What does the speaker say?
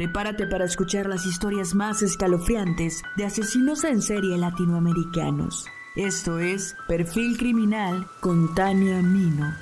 Prepárate para escuchar las historias más escalofriantes de asesinos en serie latinoamericanos. Esto es Perfil Criminal con Tania Mino.